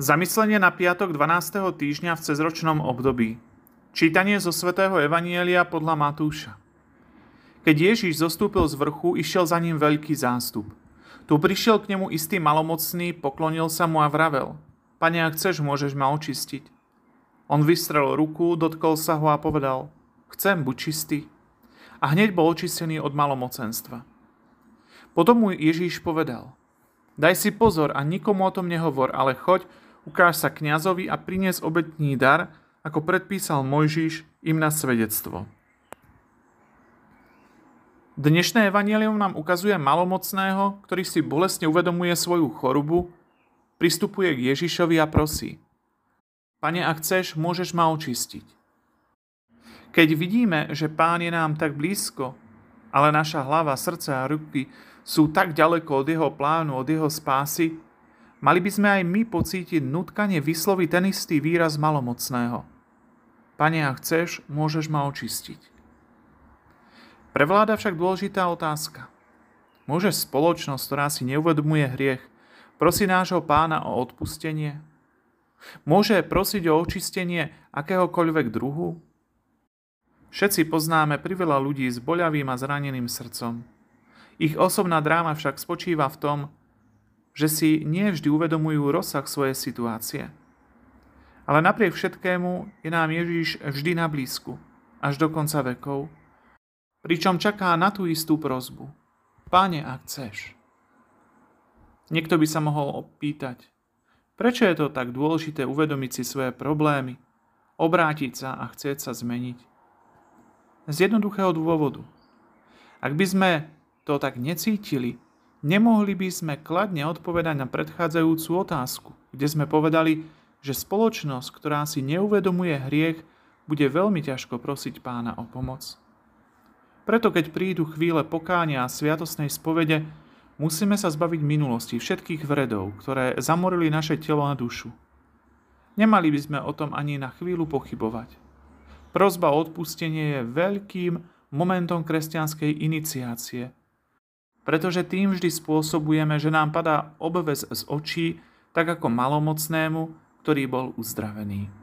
Zamyslenie na piatok 12. týždňa v cezročnom období. Čítanie zo svätého Evanielia podľa Matúša. Keď Ježíš zostúpil z vrchu, išiel za ním veľký zástup. Tu prišiel k nemu istý malomocný, poklonil sa mu a vravel. Pane, ak chceš, môžeš ma očistiť. On vystrel ruku, dotkol sa ho a povedal. Chcem, buď čistý. A hneď bol očistený od malomocenstva. Potom mu Ježíš povedal. Daj si pozor a nikomu o tom nehovor, ale choď, ukáž sa kňazovi a prinies obetný dar, ako predpísal Mojžiš im na svedectvo. Dnešné evanelium nám ukazuje malomocného, ktorý si bolestne uvedomuje svoju chorobu, pristupuje k Ježišovi a prosí. Pane, ak chceš, môžeš ma očistiť. Keď vidíme, že Pán je nám tak blízko, ale naša hlava, srdce a ruky sú tak ďaleko od jeho plánu, od jeho spásy, Mali by sme aj my pocítiť nutkanie vysloviť ten istý výraz malomocného. Pane, ak chceš, môžeš ma očistiť. Prevláda však dôležitá otázka. Môže spoločnosť, ktorá si neuvedomuje hriech, prosiť nášho pána o odpustenie? Môže prosiť o očistenie akéhokoľvek druhu? Všetci poznáme priveľa ľudí s boľavým a zraneným srdcom. Ich osobná dráma však spočíva v tom, že si nie uvedomujú rozsah svojej situácie. Ale napriek všetkému je nám Ježíš vždy na blízku, až do konca vekov, pričom čaká na tú istú prozbu. Páne, ak chceš. Niekto by sa mohol opýtať, prečo je to tak dôležité uvedomiť si svoje problémy, obrátiť sa a chcieť sa zmeniť? Z jednoduchého dôvodu. Ak by sme to tak necítili, Nemohli by sme kladne odpovedať na predchádzajúcu otázku, kde sme povedali, že spoločnosť, ktorá si neuvedomuje hriech, bude veľmi ťažko prosiť pána o pomoc. Preto keď prídu chvíle pokánia a sviatosnej spovede, musíme sa zbaviť minulosti všetkých vredov, ktoré zamorili naše telo a dušu. Nemali by sme o tom ani na chvíľu pochybovať. Prozba o odpustenie je veľkým momentom kresťanskej iniciácie – pretože tým vždy spôsobujeme, že nám padá obves z očí, tak ako malomocnému, ktorý bol uzdravený.